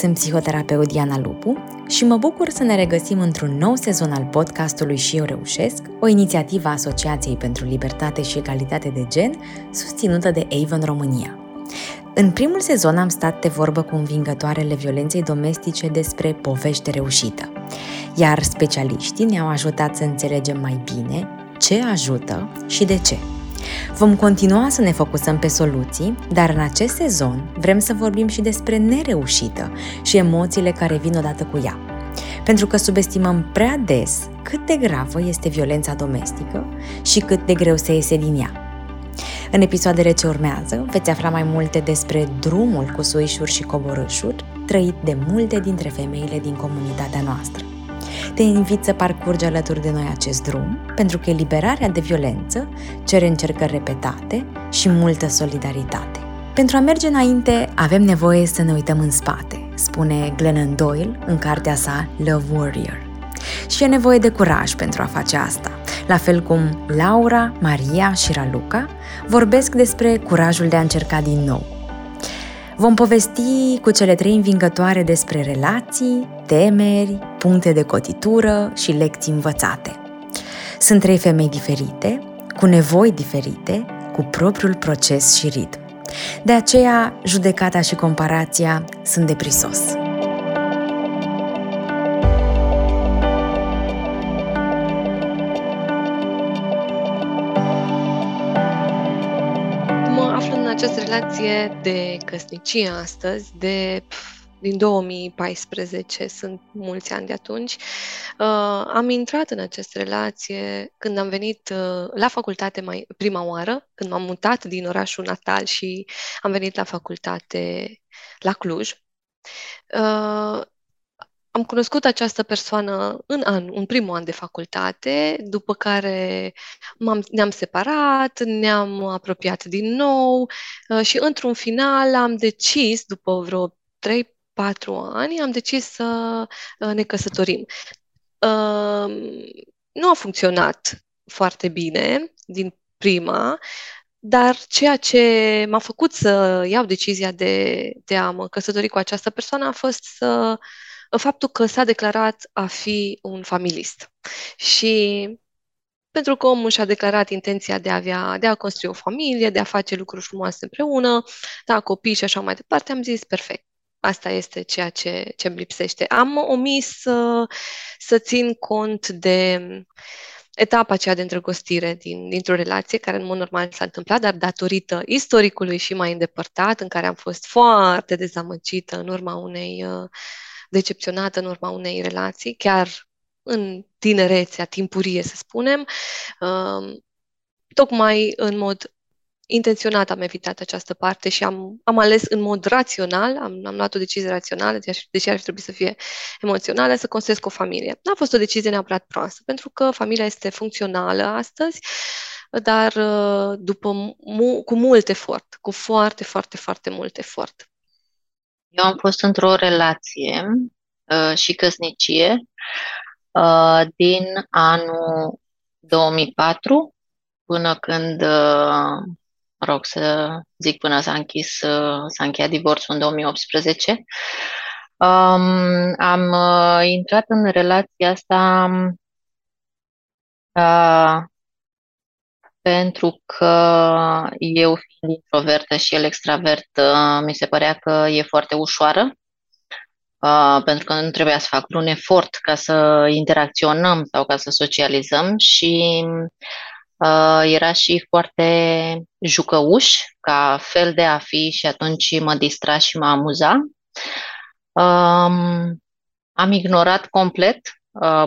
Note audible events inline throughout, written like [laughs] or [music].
sunt psihoterapeut Diana Lupu și mă bucur să ne regăsim într-un nou sezon al podcastului Și eu reușesc, o inițiativă a Asociației pentru Libertate și Egalitate de Gen, susținută de Avon România. În primul sezon am stat de vorbă cu învingătoarele violenței domestice despre povești reușită, iar specialiștii ne-au ajutat să înțelegem mai bine ce ajută și de ce. Vom continua să ne focusăm pe soluții, dar în acest sezon vrem să vorbim și despre nereușită și emoțiile care vin odată cu ea. Pentru că subestimăm prea des cât de gravă este violența domestică și cât de greu se iese din ea. În episoadele ce urmează veți afla mai multe despre drumul cu suișuri și coborâșuri trăit de multe dintre femeile din comunitatea noastră. Te invit să parcurgi alături de noi acest drum, pentru că eliberarea de violență cere încercări repetate și multă solidaritate. Pentru a merge înainte, avem nevoie să ne uităm în spate, spune Glennon Doyle în cartea sa Love Warrior. Și e nevoie de curaj pentru a face asta, la fel cum Laura, Maria și Raluca vorbesc despre curajul de a încerca din nou, Vom povesti cu cele trei învingătoare despre relații, temeri, puncte de cotitură și lecții învățate. Sunt trei femei diferite, cu nevoi diferite, cu propriul proces și ritm. De aceea, judecata și comparația sunt de prisos. Această relație de căsnicie astăzi, de din 2014, sunt mulți ani de atunci, uh, am intrat în această relație când am venit uh, la facultate mai prima oară, când m-am mutat din orașul natal și am venit la facultate la Cluj. Uh, am cunoscut această persoană în an, în primul an de facultate, după care m-am, ne-am separat, ne-am apropiat din nou uh, și într-un final am decis, după vreo 3-4 ani, am decis să uh, ne căsătorim. Uh, nu a funcționat foarte bine din prima, dar ceea ce m-a făcut să iau decizia de, de a mă căsători cu această persoană a fost să faptul că s-a declarat a fi un familist. Și pentru că omul și-a declarat intenția de a, avea, de a construi o familie, de a face lucruri frumoase împreună, da, copii și așa mai departe, am zis perfect. Asta este ceea ce, ce îmi lipsește. Am omis să, să țin cont de etapa aceea de îndrăgostire din, dintr-o relație, care în mod normal s-a întâmplat, dar datorită istoricului și mai îndepărtat, în care am fost foarte dezamăgită în urma unei uh, decepționată în urma unei relații, chiar în tinerețea timpurie, să spunem, um, tocmai în mod intenționat am evitat această parte și am, am ales în mod rațional, am, am luat o decizie rațională, deși, deși ar fi trebuit să fie emoțională, să construiesc o familie. Nu a fost o decizie neapărat proastă, pentru că familia este funcțională astăzi, dar uh, după mu- cu mult efort, cu foarte, foarte, foarte mult efort. Eu am fost într-o relație uh, și căsnicie uh, din anul 2004 până când, uh, rog să zic, până s-a închis, uh, s-a încheiat divorțul în 2018. Um, am uh, intrat în relația asta uh, pentru că eu fiind introvertă și el extravert, uh, mi se părea că e foarte ușoară, uh, pentru că nu trebuia să fac un efort ca să interacționăm sau ca să socializăm și uh, era și foarte jucăuș ca fel de a fi și atunci mă distra și mă amuza. Um, am ignorat complet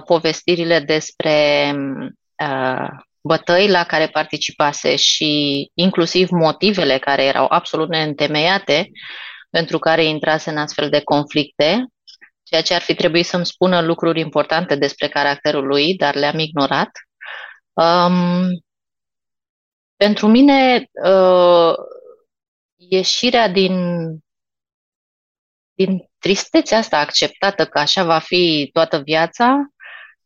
povestirile despre bătăi la care participase și inclusiv motivele care erau absolut neîntemeiate pentru care intrase în astfel de conflicte, ceea ce ar fi trebuit să-mi spună lucruri importante despre caracterul lui, dar le-am ignorat. Um, pentru mine, uh, ieșirea din, din tristețea asta acceptată că așa va fi toată viața,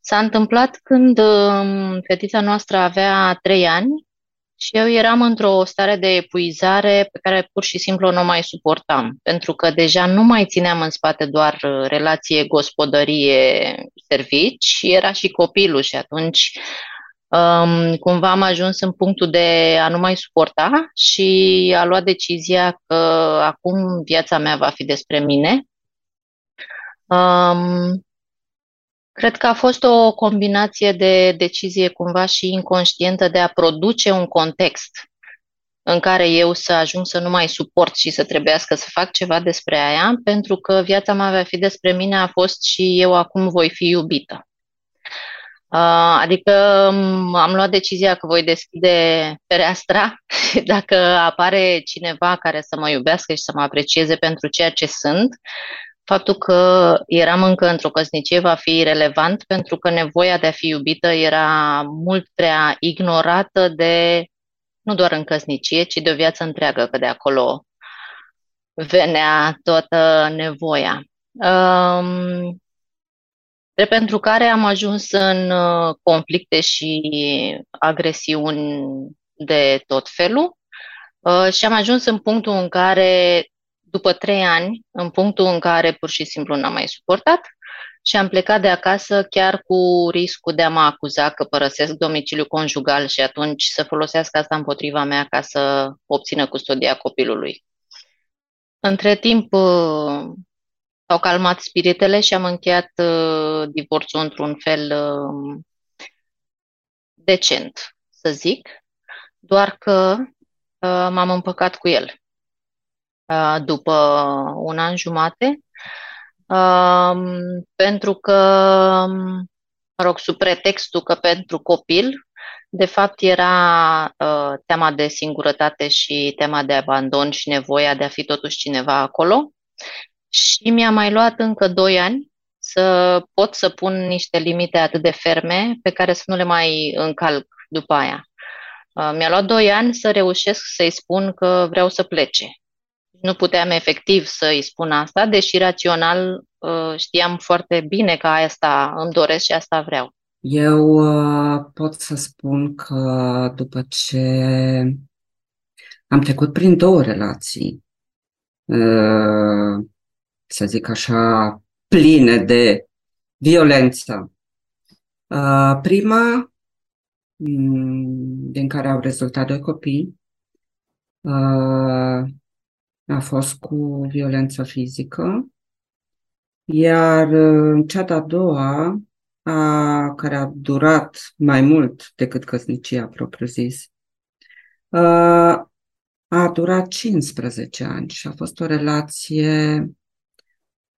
S-a întâmplat când um, fetița noastră avea trei ani Și eu eram într-o stare de epuizare pe care pur și simplu nu mai suportam, pentru că deja nu mai țineam în spate doar uh, relație gospodărie-servici, era și copilul și atunci um, cumva am ajuns în punctul de a nu mai suporta și a luat decizia că acum viața mea va fi despre mine. Um, Cred că a fost o combinație de decizie cumva și inconștientă de a produce un context în care eu să ajung să nu mai suport și să trebuiască să fac ceva despre aia, pentru că viața mea va fi despre mine, a fost și eu acum voi fi iubită. Adică am luat decizia că voi deschide fereastra [laughs] dacă apare cineva care să mă iubească și să mă aprecieze pentru ceea ce sunt, faptul că eram încă într-o căsnicie va fi relevant pentru că nevoia de a fi iubită era mult prea ignorată de, nu doar în căsnicie, ci de o viață întreagă, că de acolo venea toată nevoia. Um, de pentru care am ajuns în uh, conflicte și agresiuni de tot felul uh, și am ajuns în punctul în care după trei ani, în punctul în care pur și simplu n-am mai suportat și am plecat de acasă chiar cu riscul de a mă acuza că părăsesc domiciliul conjugal și atunci să folosească asta împotriva mea ca să obțină custodia copilului. Între timp uh, s-au calmat spiritele și am încheiat uh, divorțul într-un fel uh, decent, să zic, doar că m-am împăcat cu el. Uh, după un an jumate, um, pentru că, mă rog, sub pretextul că pentru copil, de fapt era uh, tema de singurătate și tema de abandon și nevoia de a fi totuși cineva acolo. Și mi-a mai luat încă doi ani să pot să pun niște limite atât de ferme pe care să nu le mai încalc după aia. Uh, mi-a luat doi ani să reușesc să-i spun că vreau să plece nu puteam efectiv să îi spun asta, deși rațional uh, știam foarte bine că asta îmi doresc și asta vreau. Eu uh, pot să spun că după ce am trecut prin două relații, uh, să zic așa, pline de violență. Prima, mm, din care au rezultat doi copii, a fost cu violență fizică, iar în cea de-a doua, a, care a durat mai mult decât căsnicia propriu-zis, a, a durat 15 ani și a fost o relație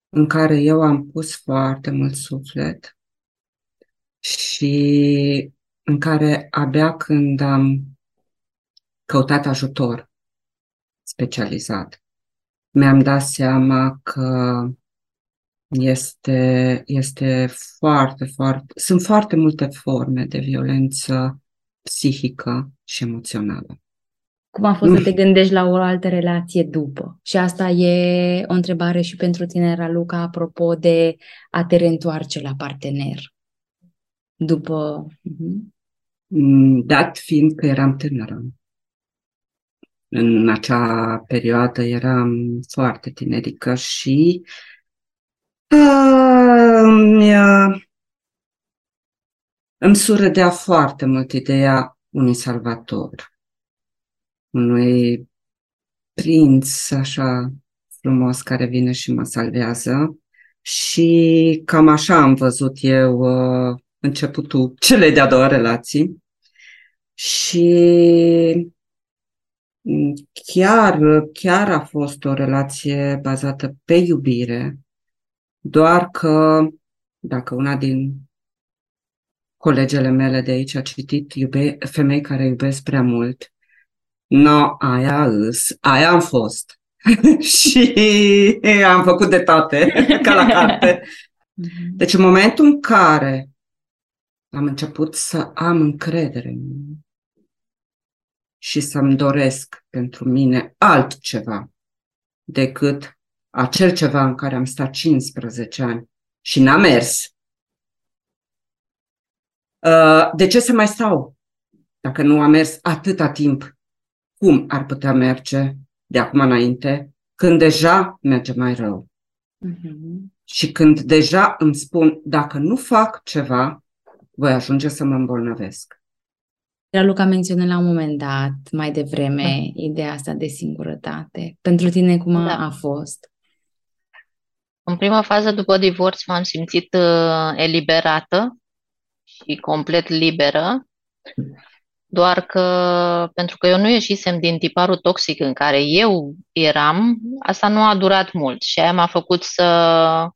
în care eu am pus foarte mult suflet și în care abia când am căutat ajutor specializat. Mi-am dat seama că este, este foarte, foarte, sunt foarte multe forme de violență psihică și emoțională. Cum a fost să te gândești la o altă relație după? Și asta e o întrebare și pentru tine, Raluca, apropo de a te reîntoarce la partener. După... Mhm. Mm, dat fiind că eram tânără în acea perioadă eram foarte tinerică și uh, îmi surâdea foarte mult ideea unui salvator, unui prinț așa frumos care vine și mă salvează. Și cam așa am văzut eu uh, începutul celei de-a doua relații. Și chiar, chiar a fost o relație bazată pe iubire, doar că dacă una din colegele mele de aici a citit iube, femei care iubesc prea mult, no, aia îs, aia am fost. [laughs] și am făcut de toate, [laughs] ca la carte. Mhm. Deci în momentul în care am început să am încredere în mine, și să-mi doresc pentru mine altceva decât acel ceva în care am stat 15 ani și n-a mers. Uh, de ce să mai stau dacă nu a mers atâta timp, cum ar putea merge de acum înainte, când deja merge mai rău. Mm-hmm. Și când deja îmi spun, dacă nu fac ceva, voi ajunge să mă îmbolnăvesc. Raluca menționă la un moment dat, mai devreme, da. ideea asta de singurătate. Pentru tine cum a, da. a fost? În prima fază, după divorț, m-am simțit uh, eliberată și complet liberă, doar că pentru că eu nu ieșisem din tiparul toxic în care eu eram, asta nu a durat mult și aia m-a făcut să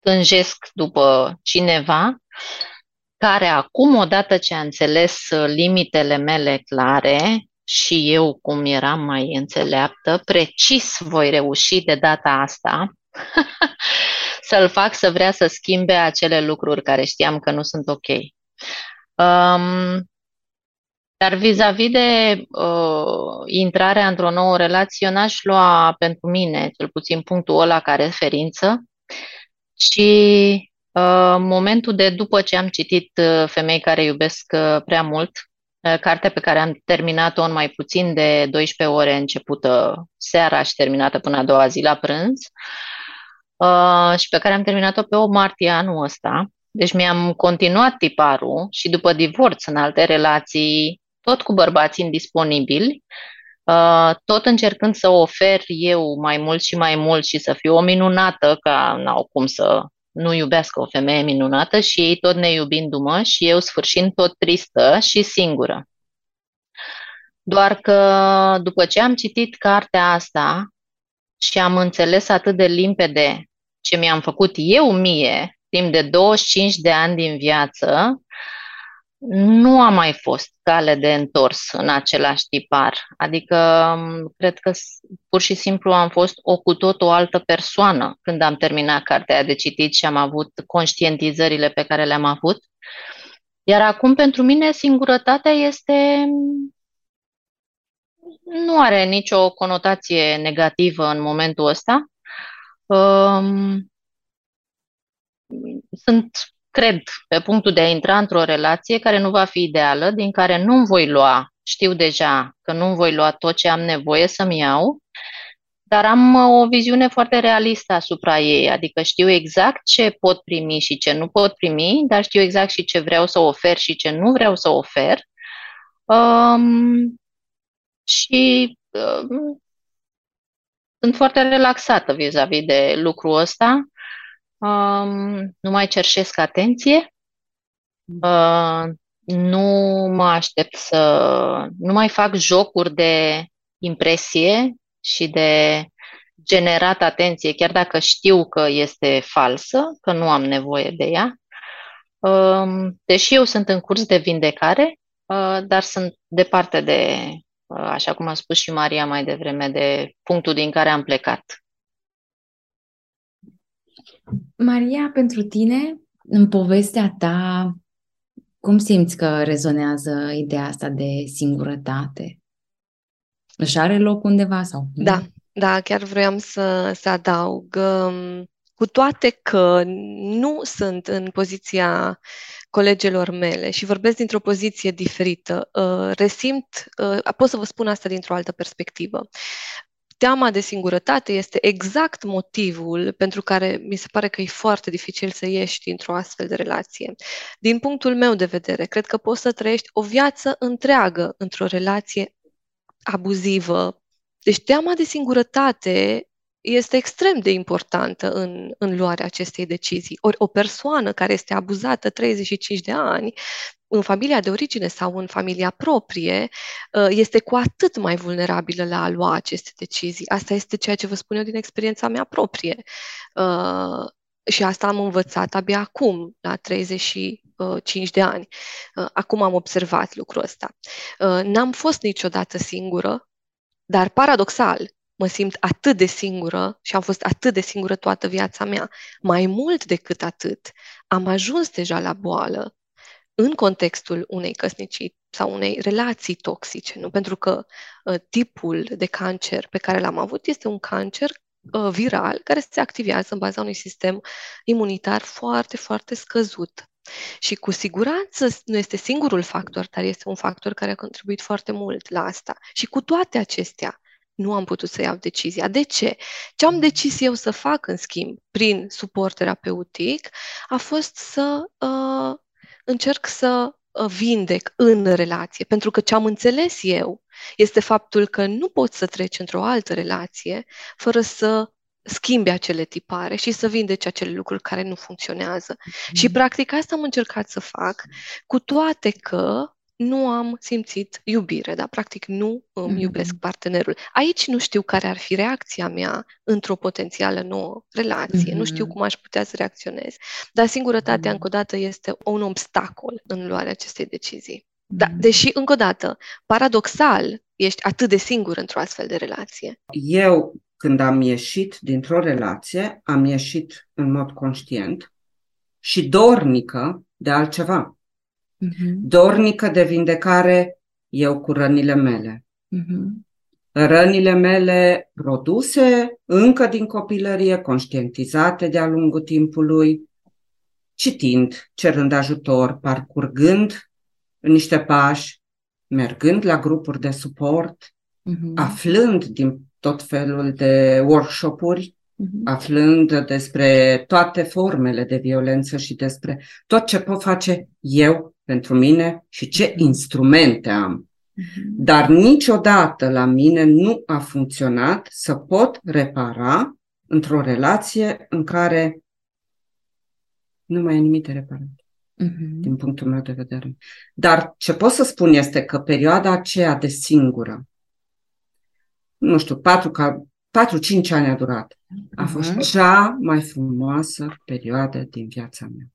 tânjesc după cineva care acum, odată ce a înțeles uh, limitele mele clare și eu cum eram mai înțeleaptă, precis voi reuși de data asta [laughs] să-l fac să vrea să schimbe acele lucruri care știam că nu sunt ok. Um, dar vis-a-vis de uh, intrarea într-o nouă relație, eu n-aș lua pentru mine, cel puțin punctul ăla ca referință, și Uh, momentul de după ce am citit uh, Femei care iubesc uh, prea mult, cartea pe care am terminat-o în mai puțin de 12 ore, începută seara și terminată până a doua zi la prânz, și pe care am terminat-o pe 8 martie anul ăsta. Deci mi-am continuat tiparul și după divorț în alte relații, tot cu bărbați indisponibili, tot încercând să ofer eu mai mult și mai mult și să fiu o minunată, ca n-au cum să nu iubească o femeie minunată și ei tot ne iubindu-mă și eu sfârșind tot tristă și singură. Doar că după ce am citit cartea asta și am înțeles atât de limpede ce mi-am făcut eu mie timp de 25 de ani din viață, nu a mai fost cale de întors în același tipar. Adică, cred că pur și simplu am fost o cu tot o altă persoană când am terminat cartea de citit și am avut conștientizările pe care le-am avut. Iar acum, pentru mine, singurătatea este. nu are nicio conotație negativă în momentul ăsta. Um, sunt cred, pe punctul de a intra într-o relație care nu va fi ideală, din care nu voi lua, știu deja că nu voi lua tot ce am nevoie să-mi iau, dar am uh, o viziune foarte realistă asupra ei, adică știu exact ce pot primi și ce nu pot primi, dar știu exact și ce vreau să ofer și ce nu vreau să ofer. Um, și um, sunt foarte relaxată vis-a-vis de lucrul ăsta Um, nu mai cerșesc atenție, uh, nu mă aștept să. nu mai fac jocuri de impresie și de generat atenție, chiar dacă știu că este falsă, că nu am nevoie de ea. Um, deși eu sunt în curs de vindecare, uh, dar sunt departe de, uh, așa cum a spus și Maria mai devreme, de punctul din care am plecat. Maria, pentru tine, în povestea ta, cum simți că rezonează ideea asta de singurătate? Își are loc undeva sau? Da, da, chiar vroiam să, să adaug. Um, cu toate că nu sunt în poziția colegilor mele și vorbesc dintr-o poziție diferită, uh, resimt, uh, pot să vă spun asta dintr-o altă perspectivă. Teama de singurătate este exact motivul pentru care mi se pare că e foarte dificil să ieși dintr-o astfel de relație. Din punctul meu de vedere, cred că poți să trăiești o viață întreagă într-o relație abuzivă. Deci teama de singurătate este extrem de importantă în, în luarea acestei decizii. Ori o persoană care este abuzată 35 de ani în familia de origine sau în familia proprie, uh, este cu atât mai vulnerabilă la a lua aceste decizii. Asta este ceea ce vă spun eu din experiența mea proprie. Uh, și asta am învățat abia acum, la 35 de ani. Uh, acum am observat lucrul ăsta. N-am fost niciodată singură, dar paradoxal, mă simt atât de singură și am fost atât de singură toată viața mea. Mai mult decât atât, am ajuns deja la boală în contextul unei căsnicii sau unei relații toxice, nu? Pentru că uh, tipul de cancer pe care l-am avut este un cancer uh, viral care se activează în baza unui sistem imunitar foarte, foarte scăzut. Și cu siguranță nu este singurul factor, dar este un factor care a contribuit foarte mult la asta. Și cu toate acestea, nu am putut să iau decizia. De ce? Ce am decis eu să fac, în schimb, prin suport terapeutic, a fost să uh, încerc să uh, vindec în relație. Pentru că ce am înțeles eu este faptul că nu poți să treci într-o altă relație fără să schimbi acele tipare și să vindeci acele lucruri care nu funcționează. Mm-hmm. Și practic asta am încercat să fac, cu toate că nu am simțit iubire, da? Practic nu îmi mm-hmm. iubesc partenerul. Aici nu știu care ar fi reacția mea într-o potențială nouă relație, mm-hmm. nu știu mm-hmm. cum aș putea să reacționez. Dar singurătatea, mm-hmm. încă o dată, este un obstacol în luarea acestei decizii. Da, mm-hmm. deși, încă o dată, paradoxal, ești atât de singur într-o astfel de relație. Eu, când am ieșit dintr-o relație, am ieșit în mod conștient și dornică de altceva uh-huh. dornică de vindecare eu cu rănile mele. Uh-huh. Rănile mele produse încă din copilărie, conștientizate de-a lungul timpului, citind, cerând ajutor, parcurgând niște pași, mergând la grupuri de suport, uh-huh. aflând din tot felul de workshop-uri, uh-huh. aflând despre toate formele de violență și despre tot ce pot face eu pentru mine și ce instrumente am. Mhm. Dar niciodată la mine nu a funcționat să pot repara într-o relație în care nu mai e nimic de reparat, uh-huh. din punctul meu de vedere. Dar ce pot să spun este că perioada aceea de singură, nu știu, 4-5 ani a durat, a fost uh-huh. cea mai frumoasă perioadă din viața mea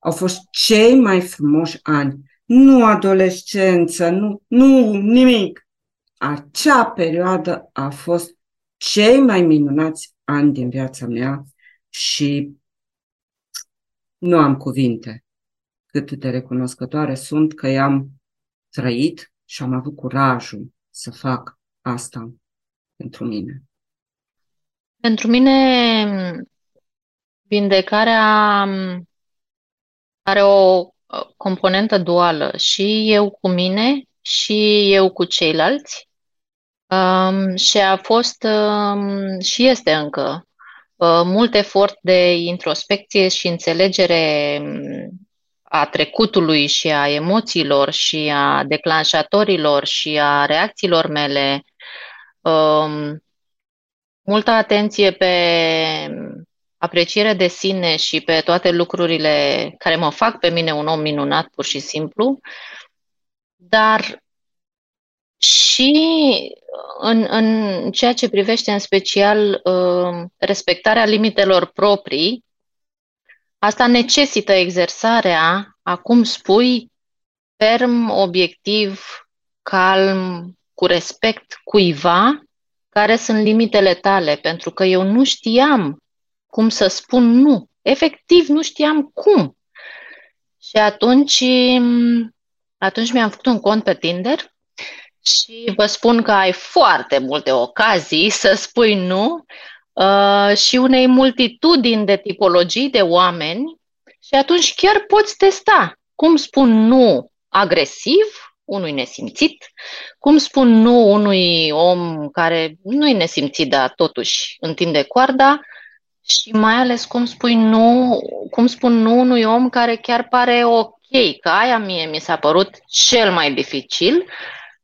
au fost cei mai frumoși ani. Nu adolescență, nu, nu nimic. Acea perioadă a fost cei mai minunați ani din viața mea și nu am cuvinte cât de recunoscătoare sunt că i-am trăit și am avut curajul să fac asta pentru mine. Pentru mine, vindecarea are o componentă duală, și eu cu mine și eu cu ceilalți. Um, și a fost um, și este încă uh, mult efort de introspecție și înțelegere um, a trecutului și a emoțiilor și a declanșatorilor și a reacțiilor mele. Um, multă atenție pe apreciere de sine și pe toate lucrurile care mă fac pe mine un om minunat, pur și simplu, dar și în, în ceea ce privește în special uh, respectarea limitelor proprii, asta necesită exersarea, acum spui, ferm, obiectiv, calm, cu respect cuiva, care sunt limitele tale, pentru că eu nu știam cum să spun nu. Efectiv, nu știam cum. Și atunci, atunci mi-am făcut un cont pe Tinder și vă spun că ai foarte multe ocazii să spui nu uh, și unei multitudini de tipologii de oameni și atunci chiar poți testa cum spun nu agresiv, unui nesimțit, cum spun nu unui om care nu e nesimțit, dar totuși întinde coarda, și mai ales cum spui nu, cum spun nu unui om care chiar pare ok, că aia mie mi s-a părut cel mai dificil,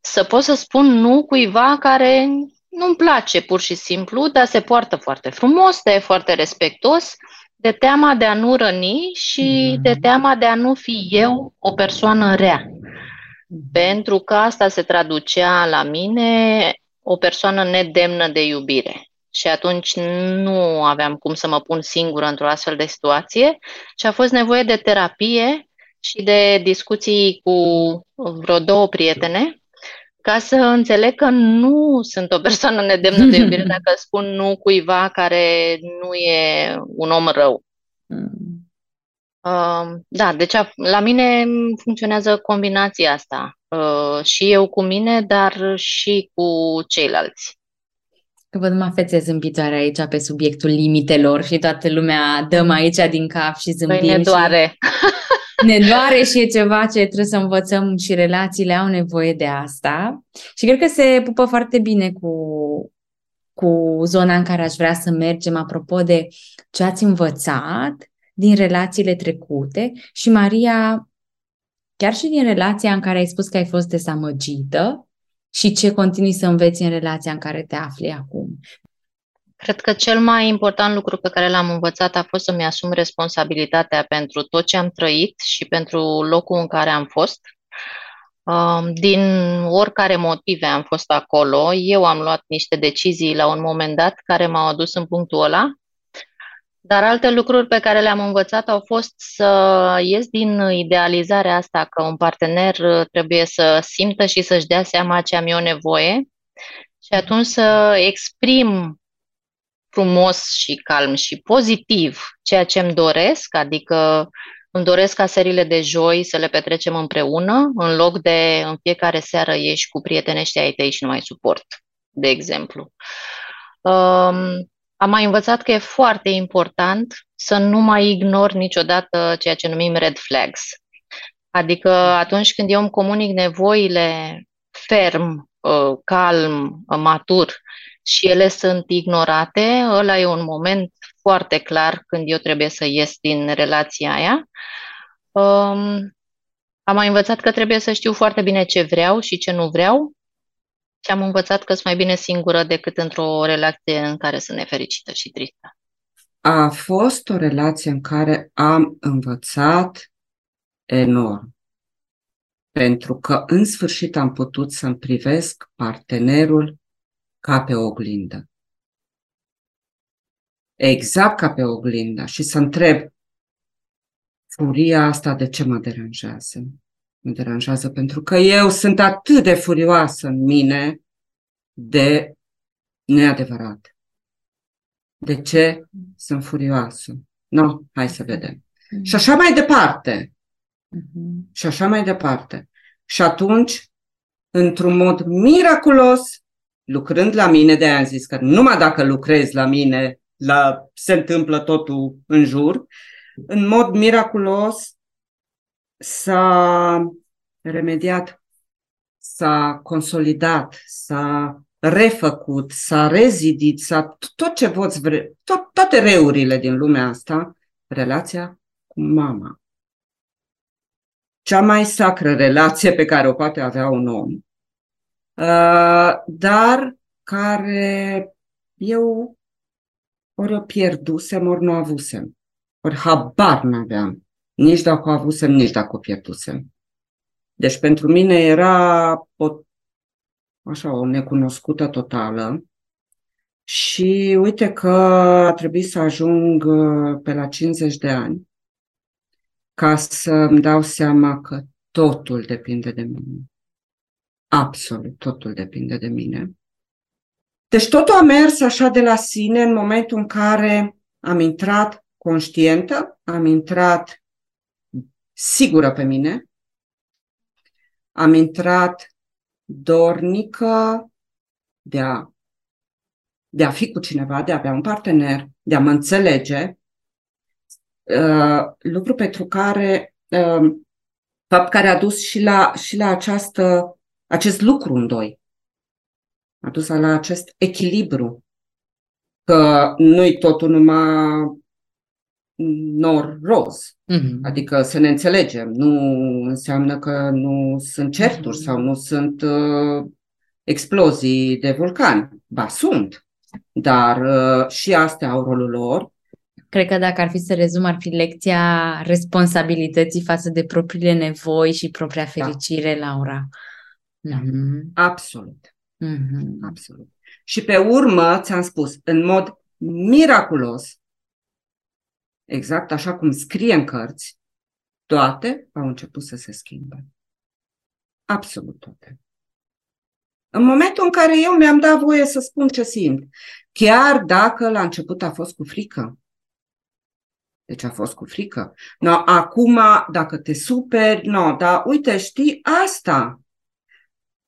să pot să spun nu cuiva care nu-mi place pur și simplu, dar se poartă foarte frumos, de foarte respectos, de teama de a nu răni și mm. de teama de a nu fi eu o persoană rea. Pentru că asta se traducea la mine o persoană nedemnă de iubire și atunci nu aveam cum să mă pun singură într-o astfel de situație și a fost nevoie de terapie și de discuții cu vreo două prietene ca să înțeleg că nu sunt o persoană nedemnă de iubire [laughs] dacă spun nu cuiva care nu e un om rău. Mm. Uh, da, deci a, la mine funcționează combinația asta. Uh, și eu cu mine, dar și cu ceilalți. Că văd numai fețe zâmbitoare aici pe subiectul limitelor și toată lumea dăm aici din cap și zâmbim. Păi ne doare. Și ne doare și e ceva ce trebuie să învățăm și relațiile au nevoie de asta. Și cred că se pupă foarte bine cu, cu zona în care aș vrea să mergem, apropo de ce ați învățat din relațiile trecute și Maria, chiar și din relația în care ai spus că ai fost dezamăgită și ce continui să înveți în relația în care te afli acum. Cred că cel mai important lucru pe care l-am învățat a fost să-mi asum responsabilitatea pentru tot ce am trăit și pentru locul în care am fost. Um, din oricare motive am fost acolo, eu am luat niște decizii la un moment dat care m-au adus în punctul ăla dar alte lucruri pe care le-am învățat au fost să ies din idealizarea asta că un partener trebuie să simtă și să-și dea seama ce am eu nevoie și atunci să exprim frumos și calm și pozitiv ceea ce îmi doresc, adică îmi doresc ca serile de joi să le petrecem împreună, în loc de în fiecare seară ieși cu prietenești ai tăi și nu mai suport, de exemplu. Um, am mai învățat că e foarte important să nu mai ignor niciodată ceea ce numim red flags. Adică atunci când eu îmi comunic nevoile ferm, uh, calm, uh, matur și ele sunt ignorate, ăla e un moment foarte clar când eu trebuie să ies din relația aia. Um, am mai învățat că trebuie să știu foarte bine ce vreau și ce nu vreau și am învățat că sunt mai bine singură decât într-o relație în care sunt nefericită și tristă. A fost o relație în care am învățat enorm. Pentru că în sfârșit am putut să-mi privesc partenerul ca pe oglindă. Exact ca pe oglindă și să întreb furia asta de ce mă deranjează? Mă deranjează pentru că eu sunt atât de furioasă în mine de neadevărat. De ce sunt furioasă? Nu, no, hai să vedem. Mm-hmm. Și așa mai departe. Mm-hmm. Și așa mai departe. Și atunci, într-un mod miraculos, lucrând la mine, de aia am zis că numai dacă lucrez la mine, la, se întâmplă totul în jur, în mod miraculos, s-a remediat, s-a consolidat, s-a refăcut, s-a rezidit, s-a tot ce voți vre, tot, toate reurile din lumea asta, relația cu mama. Cea mai sacră relație pe care o poate avea un om, uh, dar care eu ori o pierdusem, ori nu avusem. Ori habar n-aveam. Nici dacă o avusem, nici dacă o pierdusem. Deci pentru mine era o, așa, o necunoscută totală. Și uite că a trebuit să ajung uh, pe la 50 de ani ca să-mi dau seama că totul depinde de mine. Absolut, totul depinde de mine. Deci totul a mers așa de la sine în momentul în care am intrat conștientă, am intrat sigură pe mine, am intrat dornică de a, de a fi cu cineva, de a avea un partener, de a mă înțelege, uh, lucru pentru care, uh, fapt care a dus și la, și la această, acest lucru în doi. A dus la acest echilibru. Că nu-i totul numai nor roz. Mm-hmm. Adică să ne înțelegem. Nu înseamnă că nu sunt certuri mm-hmm. sau nu sunt uh, explozii de vulcani. Ba, sunt. Dar uh, și astea au rolul lor. Cred că dacă ar fi să rezum, ar fi lecția responsabilității față de propriile nevoi și propria da. fericire, da. Laura. Da. Mm-hmm. Absolut. Mm-hmm. Absolut. Și pe urmă, ți-am spus, în mod miraculos, exact așa cum scrie în cărți, toate au început să se schimbe. Absolut toate. În momentul în care eu mi-am dat voie să spun ce simt, chiar dacă la început a fost cu frică. Deci a fost cu frică. No, acum, dacă te superi, no, dar uite, știi asta.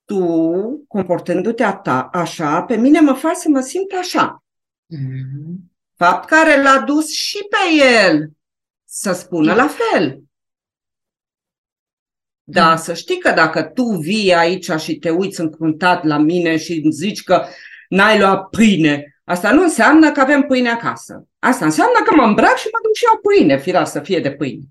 tu, comportându-te a ta, așa, pe mine mă faci să mă simt așa. Mhm. Fapt care l-a dus și pe el să spună la fel. Da, să știi că dacă tu vii aici și te uiți încruntat la mine și îmi zici că n-ai luat pâine, asta nu înseamnă că avem pâine acasă. Asta înseamnă că mă îmbrac și mă duc și iau pâine, firar să fie de pâine.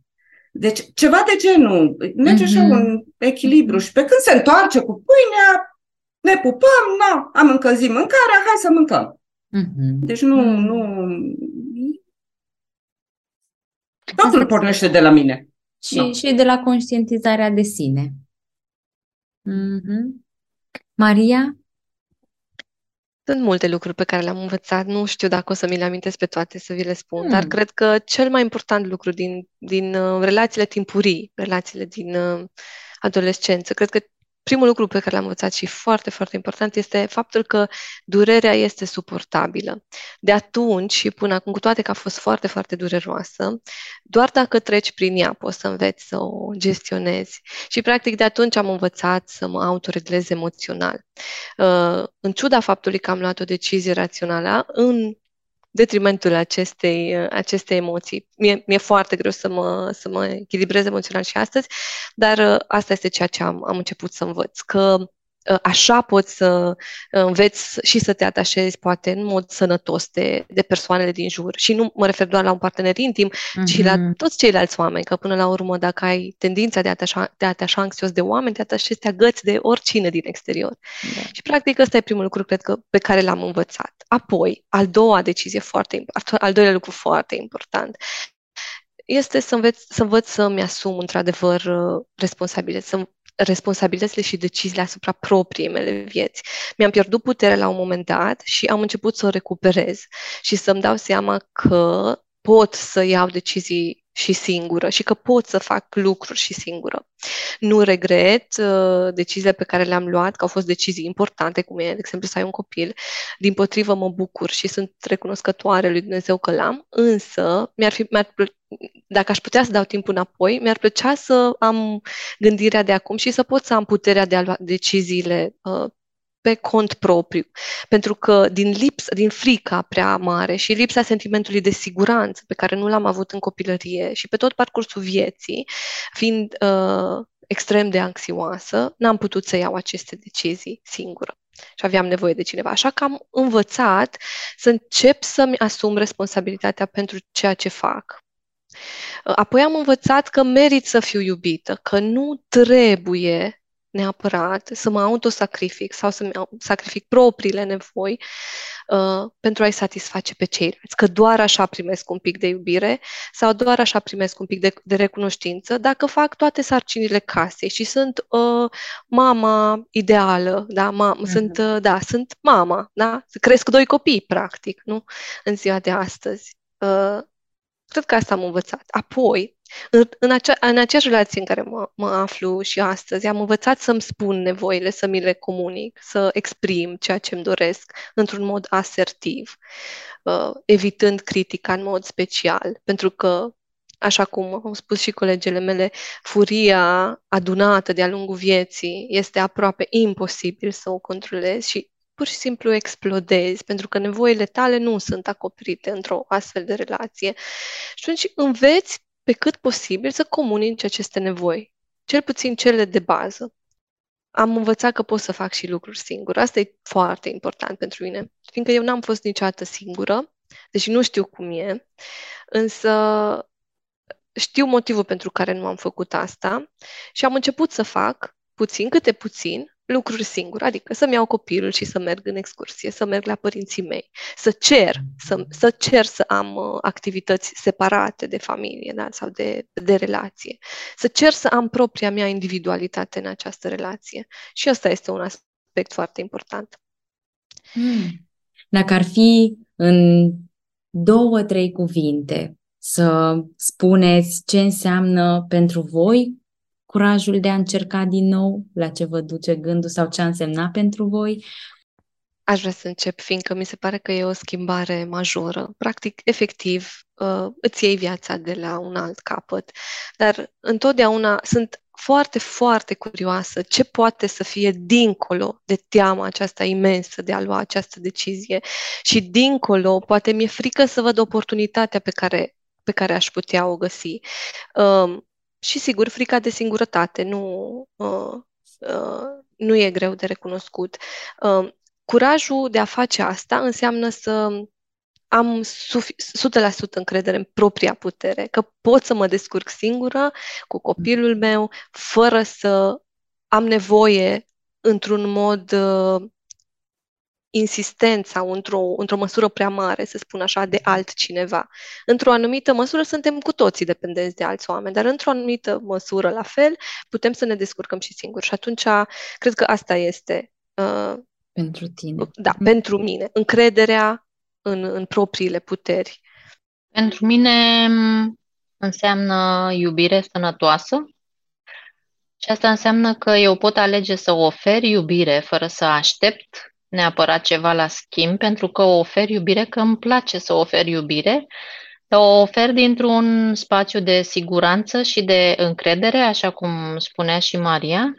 Deci ceva de genul, merge mm-hmm. așa un echilibru și pe când se întoarce cu pâinea, ne pupăm, na, am încălzit mâncarea, hai să mâncăm. Mm-hmm. Deci nu, nu... Totul pornește de la mine. Și, no. și de la conștientizarea de sine. Mm-hmm. Maria? Sunt multe lucruri pe care le-am învățat, nu știu dacă o să mi le amintesc pe toate să vi le spun, hmm. dar cred că cel mai important lucru din, din uh, relațiile timpurii, relațiile din uh, adolescență, cred că primul lucru pe care l-am învățat și foarte, foarte important este faptul că durerea este suportabilă. De atunci și până acum, cu toate că a fost foarte, foarte dureroasă, doar dacă treci prin ea poți să înveți să o gestionezi. Și practic de atunci am învățat să mă autoreglez emoțional. Uh, în ciuda faptului că am luat o decizie rațională, în detrimentul acestei, acestei emoții. Mie, mi-e foarte greu să mă, să mă echilibrez emoțional și astăzi, dar uh, asta este ceea ce am, am început să învăț, că uh, așa poți să înveți și să te atașezi, poate, în mod sănătos de, de persoanele din jur. Și nu mă refer doar la un partener intim, mm-hmm. ci la mhm. toți ceilalți oameni, că până la urmă, dacă ai tendința de a te atașa, de a te așa anxios de oameni, te atașezi, te agăți de oricine din exterior. Da. Și, practic, ăsta e primul lucru, cred că, pe care l-am învățat. Apoi, al doua decizie foarte importantă, al doilea lucru foarte important, este să înveț, să învăț să-mi asum într-adevăr uh, responsabilități, să responsabilitățile și deciziile asupra propriei mele vieți. Mi-am pierdut puterea la un moment dat și am început să o recuperez și să-mi dau seama că pot să iau decizii și singură și că pot să fac lucruri și singură. Nu regret uh, deciziile pe care le-am luat, că au fost decizii importante, cum e, de exemplu, să ai un copil. Din potrivă, mă bucur și sunt recunoscătoare lui Dumnezeu că l-am, însă, mi-ar fi, mi-ar plă- dacă aș putea să dau timp înapoi, mi-ar plăcea să am gândirea de acum și să pot să am puterea de a lua deciziile uh, pe cont propriu. Pentru că din lipsă, din frica prea mare și lipsa sentimentului de siguranță pe care nu l-am avut în copilărie și pe tot parcursul vieții, fiind uh, extrem de anxioasă, n-am putut să iau aceste decizii singură. Și aveam nevoie de cineva. Așa că am învățat să încep să-mi asum responsabilitatea pentru ceea ce fac. Apoi am învățat că merit să fiu iubită, că nu trebuie neapărat să mă autosacrific sau să-mi sacrific propriile nevoi uh, pentru a-i satisface pe ceilalți. Că doar așa primesc un pic de iubire sau doar așa primesc un pic de, de recunoștință dacă fac toate sarcinile casei și sunt uh, mama ideală, da, ma, uh-huh. sunt, uh, da, sunt mama, da, cresc doi copii, practic, nu, în ziua de astăzi. Uh, cred că asta am învățat. Apoi, în, în, acea, în aceeași relație în care mă, mă aflu și astăzi, am învățat să-mi spun nevoile, să mi le comunic, să exprim ceea ce îmi doresc într-un mod asertiv, uh, evitând critica în mod special, pentru că așa cum au spus și colegele mele, furia adunată de-a lungul vieții este aproape imposibil să o controlezi și pur și simplu explodezi, pentru că nevoile tale nu sunt acoperite într-o astfel de relație. Și atunci înveți pe cât posibil să comunici aceste nevoi, cel puțin cele de bază. Am învățat că pot să fac și lucruri singur. Asta e foarte important pentru mine, fiindcă eu n-am fost niciodată singură, deci nu știu cum e, însă știu motivul pentru care nu am făcut asta și am început să fac puțin câte puțin lucruri singur, adică să-mi iau copilul și să merg în excursie, să merg la părinții mei, să cer, să, să cer să am uh, activități separate de familie da? sau de, de relație, să cer să am propria mea individualitate în această relație. Și asta este un aspect foarte important. Hmm. Dacă ar fi în două, trei cuvinte să spuneți ce înseamnă pentru voi curajul de a încerca din nou la ce vă duce gândul sau ce a însemnat pentru voi? Aș vrea să încep, fiindcă mi se pare că e o schimbare majoră. Practic, efectiv, uh, îți iei viața de la un alt capăt. Dar întotdeauna sunt foarte, foarte curioasă ce poate să fie dincolo de teama aceasta imensă de a lua această decizie și dincolo, poate mi-e frică să văd oportunitatea pe care, pe care aș putea o găsi. Uh, și sigur, frica de singurătate nu, uh, uh, nu e greu de recunoscut. Uh, curajul de a face asta înseamnă să am 100% încredere în propria putere, că pot să mă descurc singură cu copilul meu, fără să am nevoie într-un mod uh, insistent sau într-o, într-o măsură prea mare, să spun așa, de altcineva. Într-o anumită măsură suntem cu toții dependenți de alți oameni, dar într-o anumită măsură, la fel, putem să ne descurcăm și singuri. Și atunci, cred că asta este. Uh, pentru tine. Da, pentru mine. Încrederea în, în propriile puteri? Pentru mine înseamnă iubire sănătoasă și asta înseamnă că eu pot alege să ofer iubire fără să aștept neapărat ceva la schimb, pentru că ofer iubire, că îmi place să ofer iubire, dar o ofer dintr-un spațiu de siguranță și de încredere, așa cum spunea și Maria,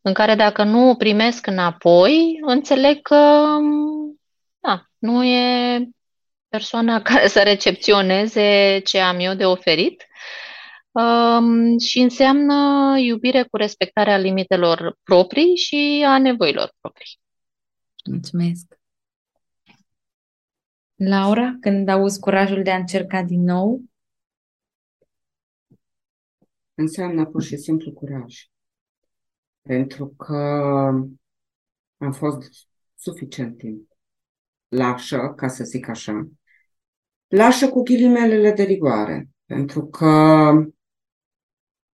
în care dacă nu o primesc înapoi, înțeleg că da, nu e persoana [laughs] care să recepționeze ce am eu de oferit um, și înseamnă iubire cu respectarea limitelor proprii și a nevoilor proprii. Mulțumesc! Laura, când auzi curajul de a încerca din nou? Înseamnă pur și simplu curaj. Pentru că am fost suficient timp lașă, ca să zic așa, lașă cu ghilimelele de rigoare, pentru că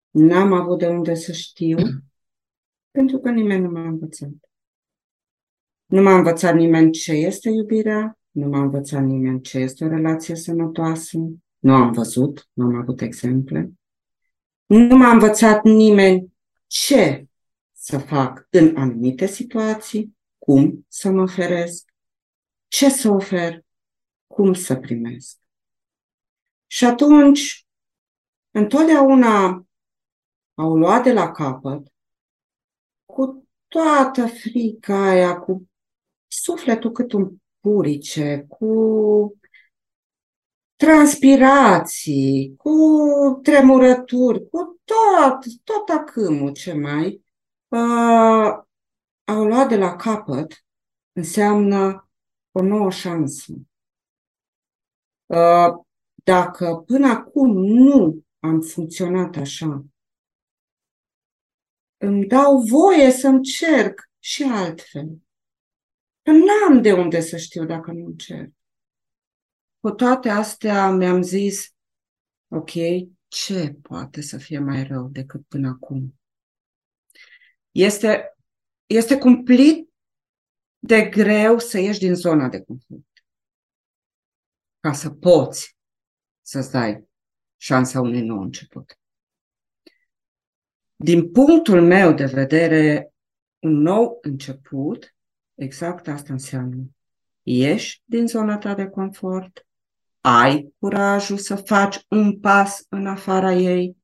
n-am avut de unde să știu, pentru că nimeni nu m-a învățat. Nu m-a învățat nimeni ce este iubirea, nu m-a învățat nimeni ce este o relație sănătoasă, nu am văzut, nu am avut exemple. Nu m-a învățat nimeni ce să fac în anumite situații, cum să mă feresc, ce să ofer, cum să primesc. Și atunci, întotdeauna au luat de la capăt cu toată frica aia, cu sufletul cât un purice, cu transpirații, cu tremurături, cu tot, tot acâmul ce mai uh, au luat de la capăt, înseamnă o nouă șansă. Uh, dacă până acum nu am funcționat așa, îmi dau voie să încerc și altfel. Că n-am de unde să știu dacă nu încerc. Cu toate astea mi-am zis, ok, ce poate să fie mai rău decât până acum? Este, este cumplit de greu să ieși din zona de confort. Ca să poți să-ți dai șansa unui nou început. Din punctul meu de vedere, un nou început, exact asta înseamnă. Ieși din zona ta de confort, ai curajul să faci un pas în afara ei,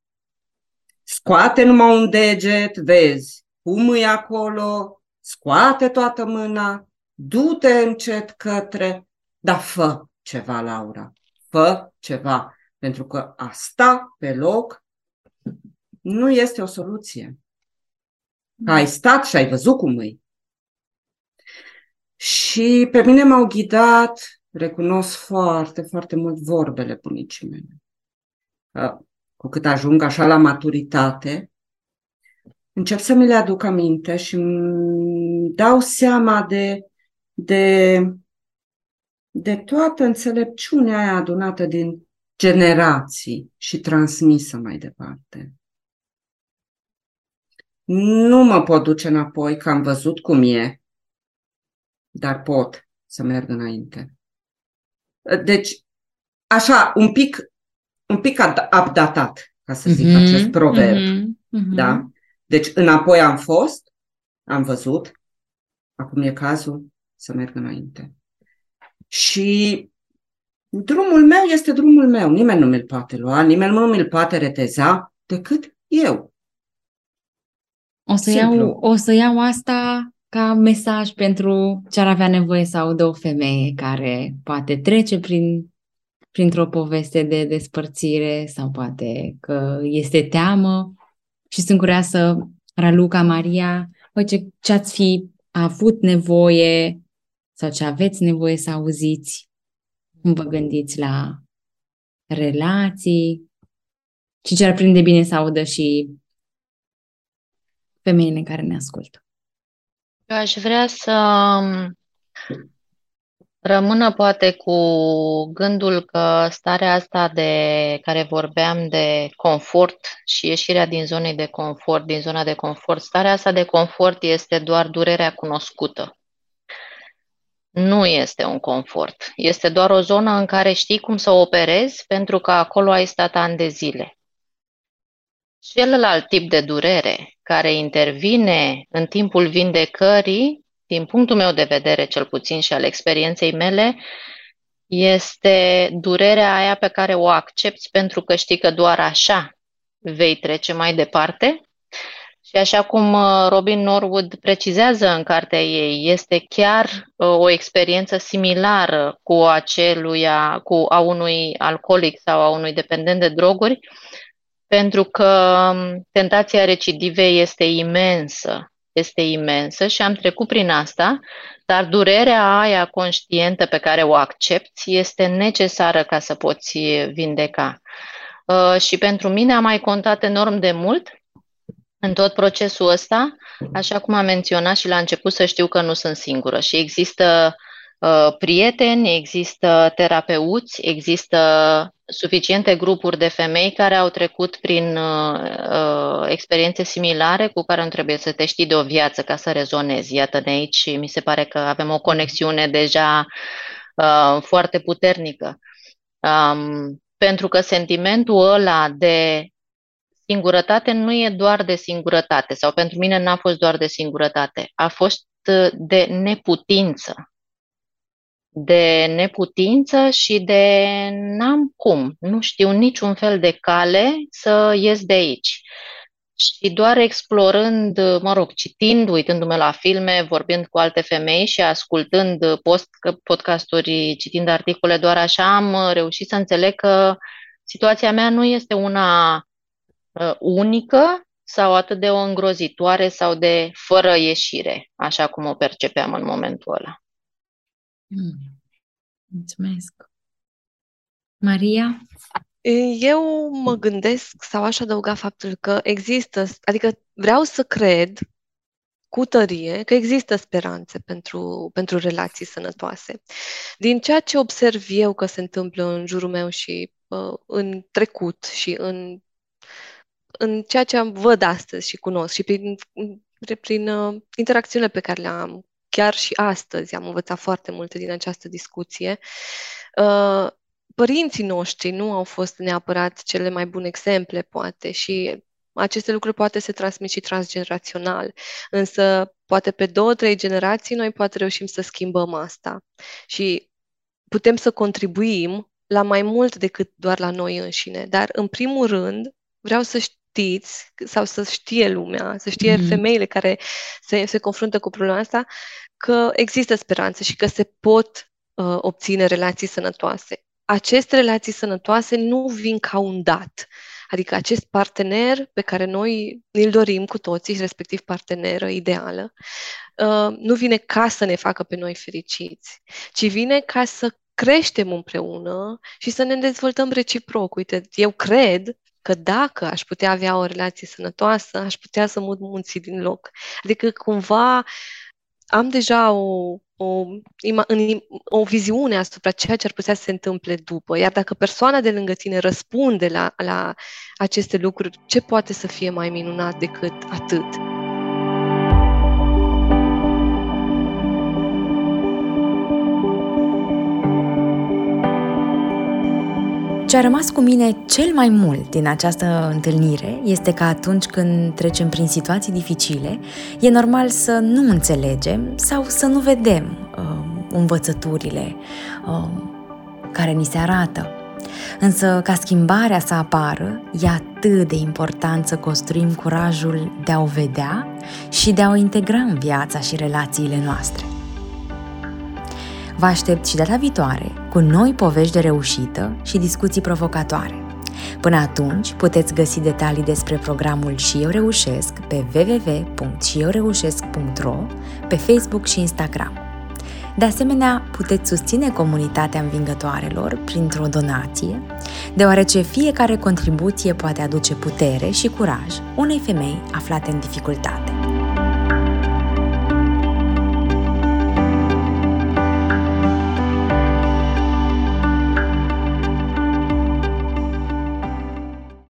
scoate numai un deget, vezi cum e acolo, scoate toată mâna, du-te încet către, dar fă ceva, Laura, fă ceva, pentru că a sta pe loc nu este o soluție. Că ai stat și ai văzut cum e. Și pe mine m-au ghidat, recunosc foarte, foarte mult vorbele bunicii mele. Cu cât ajung așa la maturitate, încep să mi le aduc aminte și îmi dau seama de, de, de toată înțelepciunea aia adunată din generații și transmisă mai departe. Nu mă pot duce înapoi, că am văzut cum e, dar pot să merg înainte. Deci, așa, un pic, un pic updatat, ca să zic mm-hmm, acest proverb. Mm-hmm, Da? Deci înapoi am fost, am văzut, acum e cazul să merg înainte. Și drumul meu este drumul meu, nimeni nu mi-l poate lua, nimeni nu mi-l poate reteza decât eu. O să, iau, o să iau asta ca mesaj pentru ce ar avea nevoie să audă o femeie care poate trece prin, printr-o poveste de despărțire sau poate că este teamă și sunt curioasă, Raluca, Maria, uite, ce ați fi avut nevoie sau ce aveți nevoie să auziți cum vă gândiți la relații și ce ar prinde bine să audă și femeile care ne ascultă. Eu aș vrea să um, rămână poate cu gândul că starea asta de care vorbeam de confort și ieșirea din zonei de confort, din zona de confort, starea asta de confort este doar durerea cunoscută. Nu este un confort. Este doar o zonă în care știi cum să operezi pentru că acolo ai stat ani de zile. Celălalt tip de durere care intervine în timpul vindecării, din punctul meu de vedere cel puțin și al experienței mele, este durerea aia pe care o accepti pentru că știi că doar așa vei trece mai departe. Și așa cum uh, Robin Norwood precizează în cartea ei, este chiar uh, o experiență similară cu aceluia, cu a unui alcoolic sau a unui dependent de droguri, pentru că um, tentația recidivei este imensă, este imensă și am trecut prin asta, dar durerea aia conștientă pe care o accepti este necesară ca să poți vindeca. Uh, și pentru mine a mai contat enorm de mult în tot procesul ăsta, așa cum am menționat și la început, să știu că nu sunt singură și există uh, prieteni, există terapeuți, există suficiente grupuri de femei care au trecut prin uh, uh, experiențe similare cu care nu trebuie să te știi de o viață ca să rezonezi. Iată-ne aici și mi se pare că avem o conexiune deja uh, foarte puternică. Um, pentru că sentimentul ăla de singurătate nu e doar de singurătate sau pentru mine n-a fost doar de singurătate, a fost de neputință de neputință și de n-am cum, nu știu niciun fel de cale să ies de aici. Și doar explorând, mă rog, citind, uitându-mă la filme, vorbind cu alte femei și ascultând post, podcasturi, citind articole, doar așa am reușit să înțeleg că situația mea nu este una uh, unică sau atât de o îngrozitoare sau de fără ieșire, așa cum o percepeam în momentul ăla. Mm. Mulțumesc. Maria? Eu mă gândesc sau aș adăuga faptul că există, adică vreau să cred cu tărie că există speranțe pentru, pentru relații sănătoase. Din ceea ce observ eu că se întâmplă în jurul meu și uh, în trecut și în, în ceea ce am văd astăzi și cunosc și prin, prin uh, interacțiunile pe care le am chiar și astăzi am învățat foarte multe din această discuție. Uh, părinții noștri nu au fost neapărat cele mai bune exemple, poate, și aceste lucruri poate se transmit și transgenerațional, însă poate pe două, trei generații noi poate reușim să schimbăm asta și putem să contribuim la mai mult decât doar la noi înșine. Dar, în primul rând, vreau să știți sau să știe lumea, să știe mm-hmm. femeile care se, se confruntă cu problema asta, că există speranță și că se pot uh, obține relații sănătoase. Aceste relații sănătoase nu vin ca un dat. Adică acest partener pe care noi îl dorim cu toții, respectiv parteneră ideală, uh, nu vine ca să ne facă pe noi fericiți, ci vine ca să creștem împreună și să ne dezvoltăm reciproc. Uite, eu cred că dacă aș putea avea o relație sănătoasă, aș putea să mut munții din loc. Adică cumva am deja o, o, o viziune asupra ceea ce ar putea să se întâmple după. Iar dacă persoana de lângă tine răspunde la, la aceste lucruri, ce poate să fie mai minunat decât atât? Ce a rămas cu mine cel mai mult din această întâlnire este că atunci când trecem prin situații dificile, e normal să nu înțelegem sau să nu vedem uh, învățăturile uh, care ni se arată. Însă, ca schimbarea să apară, e atât de important să construim curajul de a o vedea și de a o integra în viața și relațiile noastre. Vă aștept și data viitoare cu noi povești de reușită și discuții provocatoare. Până atunci, puteți găsi detalii despre programul Și Eu Reușesc pe www.șieureușesc.ro, pe Facebook și Instagram. De asemenea, puteți susține comunitatea învingătoarelor printr-o donație, deoarece fiecare contribuție poate aduce putere și curaj unei femei aflate în dificultate.